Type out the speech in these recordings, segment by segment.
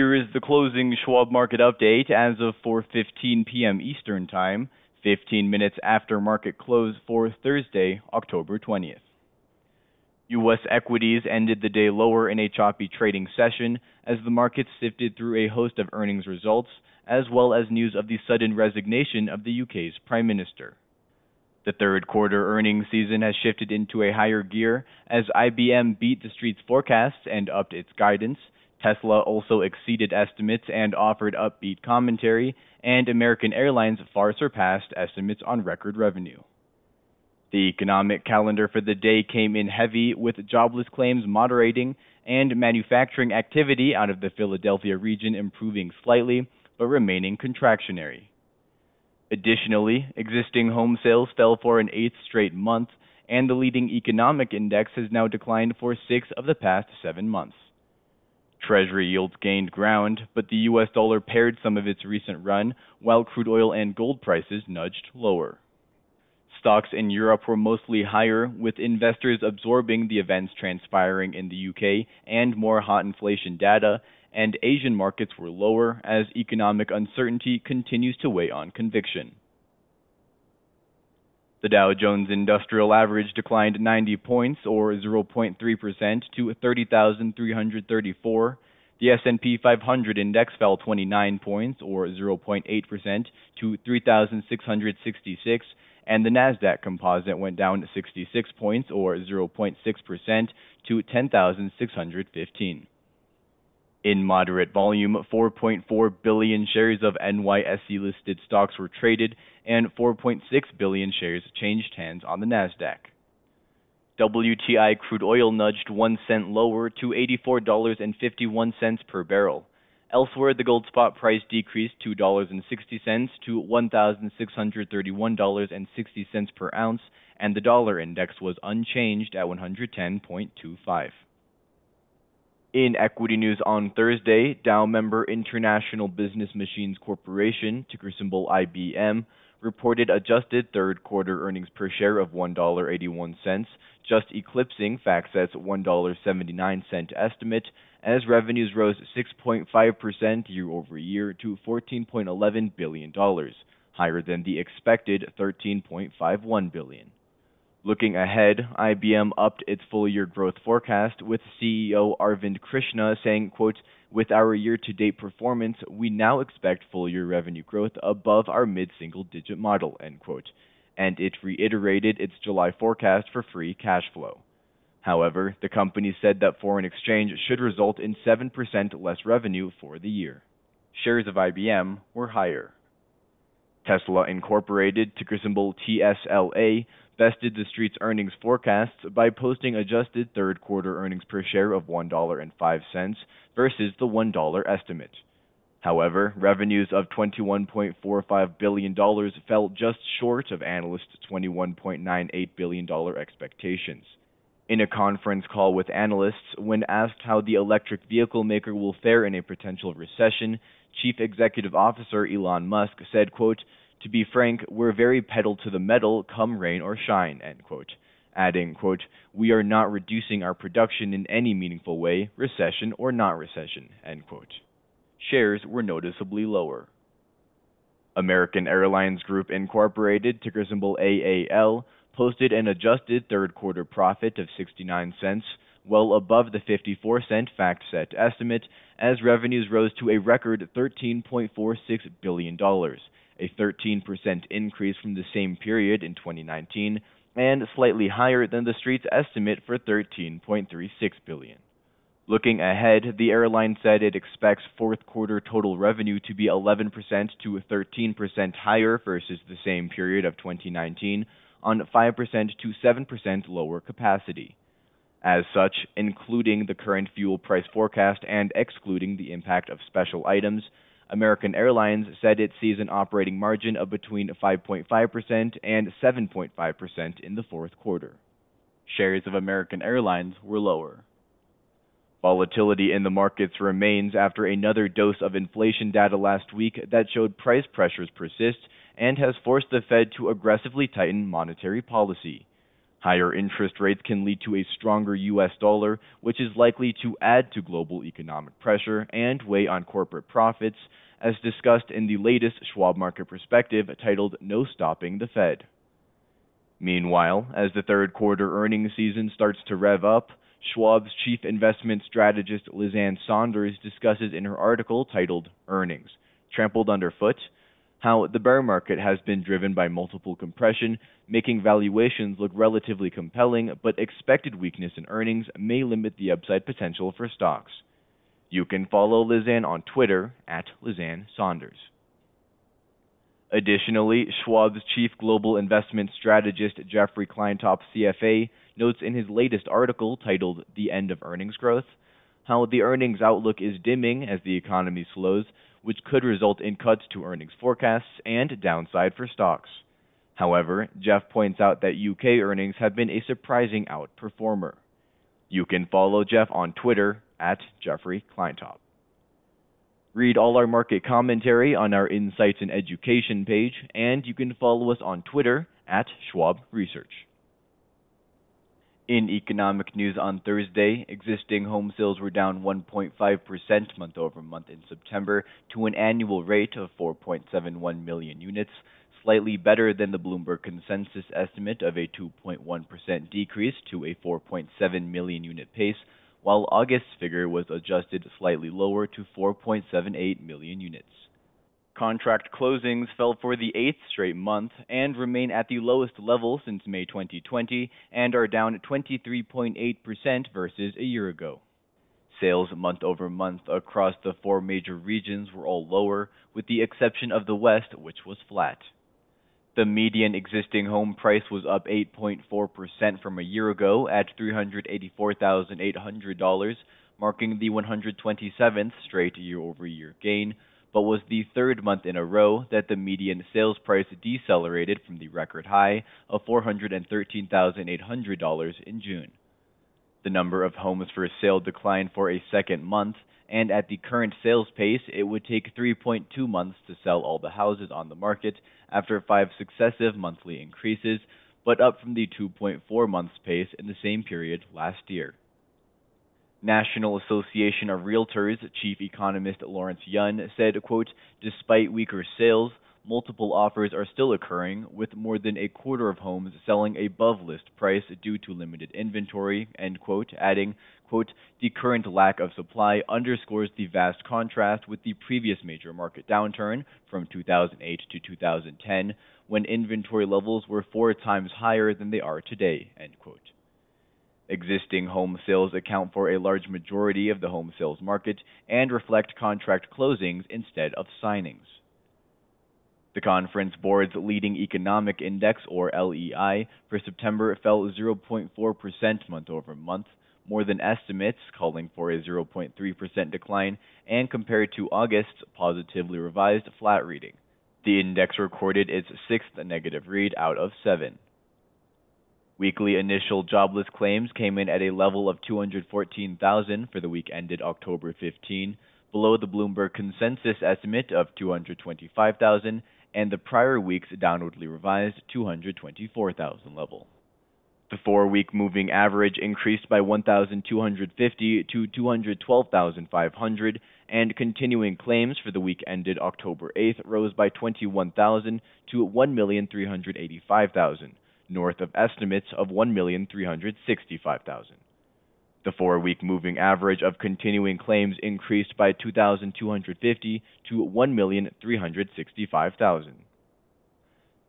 Here is the closing Schwab market update as of 4:15 p.m. Eastern Time, 15 minutes after market close for Thursday, October 20th. U.S. equities ended the day lower in a choppy trading session as the market sifted through a host of earnings results as well as news of the sudden resignation of the UK's Prime Minister. The third quarter earnings season has shifted into a higher gear as IBM beat the street's forecasts and upped its guidance. Tesla also exceeded estimates and offered upbeat commentary, and American Airlines far surpassed estimates on record revenue. The economic calendar for the day came in heavy with jobless claims moderating and manufacturing activity out of the Philadelphia region improving slightly but remaining contractionary. Additionally, existing home sales fell for an eighth straight month, and the leading economic index has now declined for six of the past seven months. Treasury yields gained ground, but the U.S. dollar pared some of its recent run, while crude oil and gold prices nudged lower. Stocks in Europe were mostly higher, with investors absorbing the events transpiring in the UK and more hot inflation data, and Asian markets were lower as economic uncertainty continues to weigh on conviction. The Dow Jones Industrial Average declined 90 points or 0.3% to 30,334. The S&P 500 index fell 29 points or 0.8% to 3,666 and the Nasdaq Composite went down 66 points or 0.6% to 10,615. In moderate volume, 4.4 billion shares of NYSE listed stocks were traded and 4.6 billion shares changed hands on the Nasdaq. WTI crude oil nudged 1 cent lower to $84.51 per barrel. Elsewhere, the gold spot price decreased $2.60 to $1,631.60 per ounce, and the dollar index was unchanged at 110.25. In equity news on Thursday, Dow member International Business Machines Corporation, ticker symbol IBM, reported adjusted third quarter earnings per share of $1.81, just eclipsing FactSet's $1.79 estimate, as revenues rose 6.5% year over year to $14.11 billion, higher than the expected $13.51 billion. Looking ahead, IBM upped its full-year growth forecast, with CEO Arvind Krishna saying, quote, With our year-to-date performance, we now expect full-year revenue growth above our mid-single-digit model, end quote, and it reiterated its July forecast for free cash flow. However, the company said that foreign exchange should result in 7% less revenue for the year. Shares of IBM were higher. Tesla Incorporated, ticker symbol TSLA, bested the street's earnings forecasts by posting adjusted third quarter earnings per share of $1.05 versus the $1 estimate. However, revenues of $21.45 billion fell just short of analysts' $21.98 billion expectations. In a conference call with analysts, when asked how the electric vehicle maker will fare in a potential recession, Chief Executive Officer Elon Musk said, quote, to be frank, we're very pedal to the metal come rain or shine, end quote. Adding, quote, we are not reducing our production in any meaningful way, recession or not recession, end quote. Shares were noticeably lower. American Airlines Group Incorporated, ticker symbol AAL, posted an adjusted third quarter profit of 69 cents, well above the 54 cent FactSet estimate, as revenues rose to a record $13.46 billion, a 13% increase from the same period in 2019 and slightly higher than the street's estimate for 13.36 billion. Looking ahead, the airline said it expects fourth quarter total revenue to be 11% to 13% higher versus the same period of 2019 on 5% to 7% lower capacity. As such, including the current fuel price forecast and excluding the impact of special items, American Airlines said it sees an operating margin of between 5.5% and 7.5% in the fourth quarter. Shares of American Airlines were lower. Volatility in the markets remains after another dose of inflation data last week that showed price pressures persist and has forced the Fed to aggressively tighten monetary policy. Higher interest rates can lead to a stronger US dollar, which is likely to add to global economic pressure and weigh on corporate profits, as discussed in the latest Schwab Market Perspective titled No Stopping the Fed. Meanwhile, as the third quarter earnings season starts to rev up, Schwab's chief investment strategist Liz Ann Sonders discusses in her article titled Earnings Trampled Underfoot how the bear market has been driven by multiple compression, making valuations look relatively compelling, but expected weakness in earnings may limit the upside potential for stocks. You can follow Liz Ann on Twitter at Lizanne Saunders. Additionally, Schwab's chief global investment strategist Jeffrey Kleintop, CFA, notes in his latest article titled The End of Earnings Growth how the earnings outlook is dimming as the economy slows, which could result in cuts to earnings forecasts and downside for stocks. However, Jeff points out that UK earnings have been a surprising outperformer. You can follow Jeff on Twitter at Jeffrey Kleintop. Read all our market commentary on our Insights and Education page, and you can follow us on Twitter at Schwab Research. In economic news on Thursday, existing home sales were down 1.5% month over month in September to an annual rate of 4.71 million units, slightly better than the Bloomberg consensus estimate of a 2.1% decrease to a 4.7 million unit pace, while August's figure was adjusted slightly lower to 4.78 million units. Contract closings fell for the eighth straight month and remain at the lowest level since May 2020 and are down 23.8% versus a year ago. Sales month over month across the four major regions were all lower, with the exception of the West, which was flat. The median existing home price was up 8.4% from a year ago at $384,800, marking the 127th straight year over year gain, but was the third month in a row that the median sales price decelerated from the record high of $413,800 in June. The number of homes for sale declined for a second month, and at the current sales pace, it would take 3.2 months to sell all the houses on the market after five successive monthly increases, but up from the 2.4 months pace in the same period last year. National Association of Realtors chief economist Lawrence Yun said, quote, despite weaker sales, multiple offers are still occurring, with more than a quarter of homes selling above list price due to limited inventory, end quote, adding, quote, the current lack of supply underscores the vast contrast with the previous major market downturn from 2008 to 2010, when inventory levels were four times higher than they are today, end quote. Existing home sales account for a large majority of the home sales market and reflect contract closings instead of signings. The Conference Board's leading economic index, or LEI, for September fell 0.4% month over month, more than estimates, calling for a 0.3% decline, and compared to August's positively revised flat reading. The index recorded its sixth negative read out of seven. Weekly initial jobless claims came in at a level of 214,000 for the week ended October 15, below the Bloomberg consensus estimate of 225,000 and the prior week's downwardly revised 224,000 level. The four week moving average increased by 1,250 to 212,500, and continuing claims for the week ended October 8th rose by 21,000 to 1,385,000 north of estimates of 1,365,000. The four-week moving average of continuing claims increased by 2,250 to 1,365,000.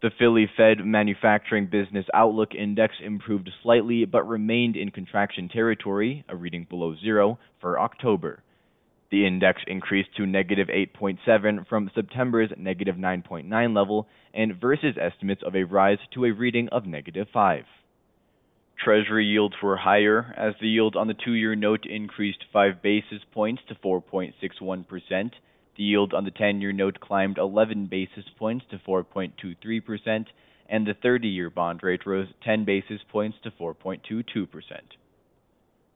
The Philly Fed Manufacturing Business Outlook Index improved slightly but remained in contraction territory, a reading below zero, for October. The index increased to negative 8.7 from September's negative 9.9 level and versus estimates of a rise to a reading of negative 5. Treasury yields were higher as the yield on the two year note increased 5 basis points to 4.61%. The yield on the 10 year note climbed 11 basis points to 4.23%, and the 30 year bond rate rose 10 basis points to 4.22%.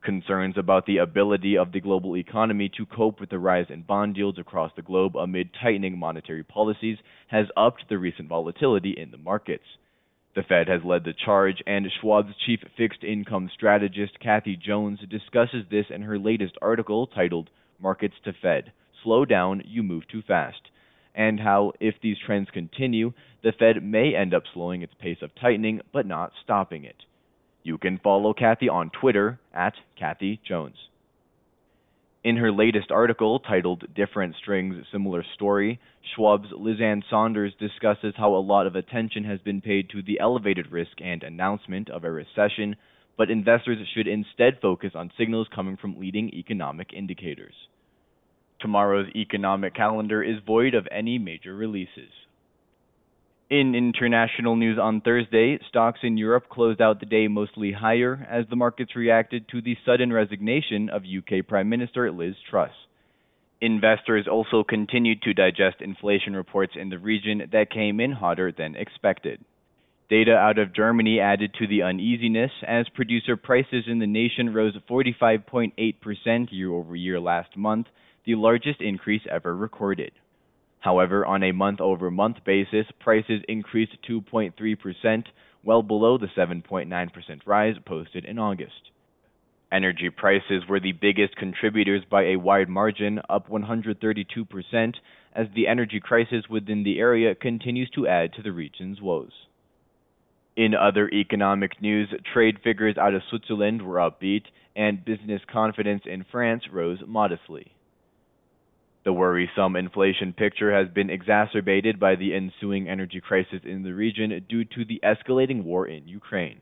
Concerns about the ability of the global economy to cope with the rise in bond yields across the globe amid tightening monetary policies has upped the recent volatility in the markets. The Fed has led the charge, and Schwab's chief fixed income strategist, Kathy Jones, discusses this in her latest article titled Markets to Fed Slow Down, You Move Too Fast, and how, if these trends continue, the Fed may end up slowing its pace of tightening but not stopping it. You can follow Kathy on Twitter at Kathy Jones. In her latest article titled Different Strings, Similar Story, Schwab's Liz Ann Sonders discusses how a lot of attention has been paid to the elevated risk and announcement of a recession, but investors should instead focus on signals coming from leading economic indicators. Tomorrow's economic calendar is void of any major releases. In international news on Thursday, stocks in Europe closed out the day mostly higher as the markets reacted to the sudden resignation of UK Prime Minister Liz Truss. Investors also continued to digest inflation reports in the region that came in hotter than expected. Data out of Germany added to the uneasiness as producer prices in the nation rose 45.8% year over year last month, the largest increase ever recorded. However, on a month-over-month basis, prices increased 2.3%, well below the 7.9% rise posted in August. Energy prices were the biggest contributors by a wide margin, up 132%, as the energy crisis within the area continues to add to the region's woes. In other economic news, trade figures out of Switzerland were upbeat, and business confidence in France rose modestly. The worrisome inflation picture has been exacerbated by the ensuing energy crisis in the region due to the escalating war in Ukraine.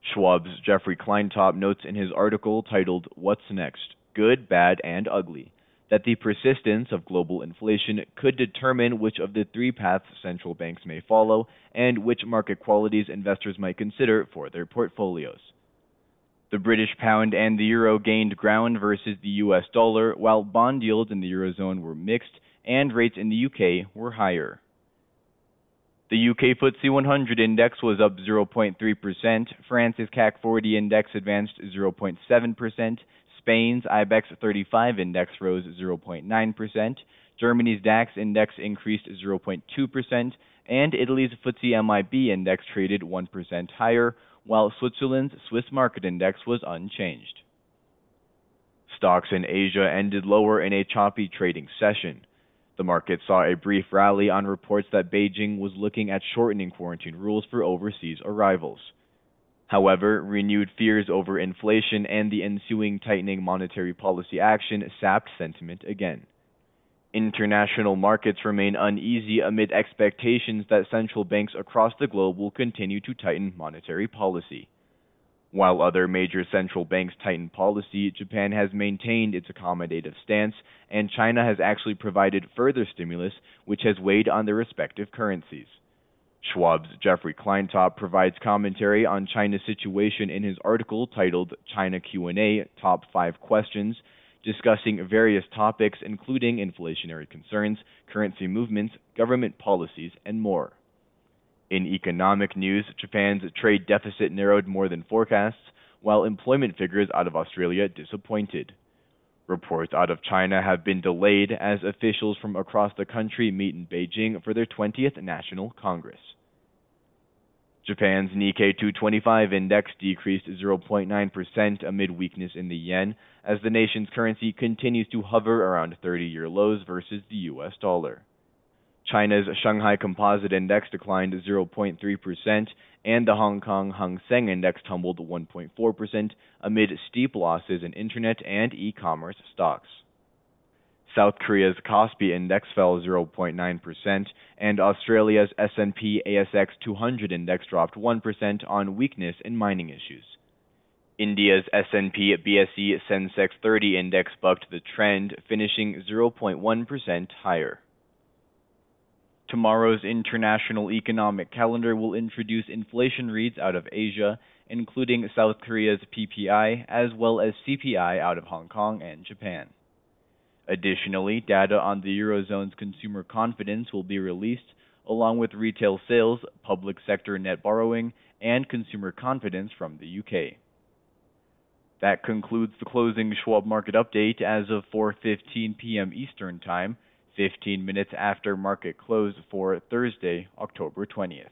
Schwab's Jeffrey Kleintop notes in his article titled What's Next? Good, Bad, and Ugly that the persistence of global inflation could determine which of the three paths central banks may follow and which market qualities investors might consider for their portfolios. The British pound and the euro gained ground versus the US dollar, while bond yields in the eurozone were mixed and rates in the UK were higher. The UK FTSE 100 index was up 0.3%, France's CAC 40 index advanced 0.7%, Spain's IBEX 35 index rose 0.9%, Germany's DAX index increased 0.2%, and Italy's FTSE MIB index traded 1% higher, while Switzerland's Swiss market index was unchanged. Stocks in Asia ended lower in a choppy trading session. The market saw a brief rally on reports that Beijing was looking at shortening quarantine rules for overseas arrivals. However, renewed fears over inflation and the ensuing tightening monetary policy action sapped sentiment again. International markets remain uneasy amid expectations that central banks across the globe will continue to tighten monetary policy. While other major central banks tighten policy, Japan has maintained its accommodative stance, and China has actually provided further stimulus, which has weighed on their respective currencies. Schwab's Jeffrey Kleintop provides commentary on China's situation in his article titled China Q&A: Top 5 Questions discussing various topics including inflationary concerns, currency movements, government policies, and more. In economic news, Japan's trade deficit narrowed more than forecasts, while employment figures out of Australia disappointed. Reports out of China have been delayed as officials from across the country meet in Beijing for their 20th National Congress. Japan's Nikkei 225 index decreased 0.9% amid weakness in the yen as the nation's currency continues to hover around 30-year lows versus the US dollar. China's Shanghai Composite Index declined 0.3%, and the Hong Kong Hang Seng Index tumbled 1.4% amid steep losses in internet and e-commerce stocks. South Korea's Kospi index fell 0.9%, and Australia's S&P ASX 200 index dropped 1% on weakness in mining issues. India's S&P BSE Sensex 30 index bucked the trend, finishing 0.1% higher. Tomorrow's international economic calendar will introduce inflation reads out of Asia, including South Korea's PPI as well as CPI out of Hong Kong and Japan. Additionally, data on the Eurozone's consumer confidence will be released, along with retail sales, public sector net borrowing, and consumer confidence from the UK. That concludes the closing Schwab market update as of 4:15 p.m. Eastern Time, 15 minutes after market close for Thursday, October 20th.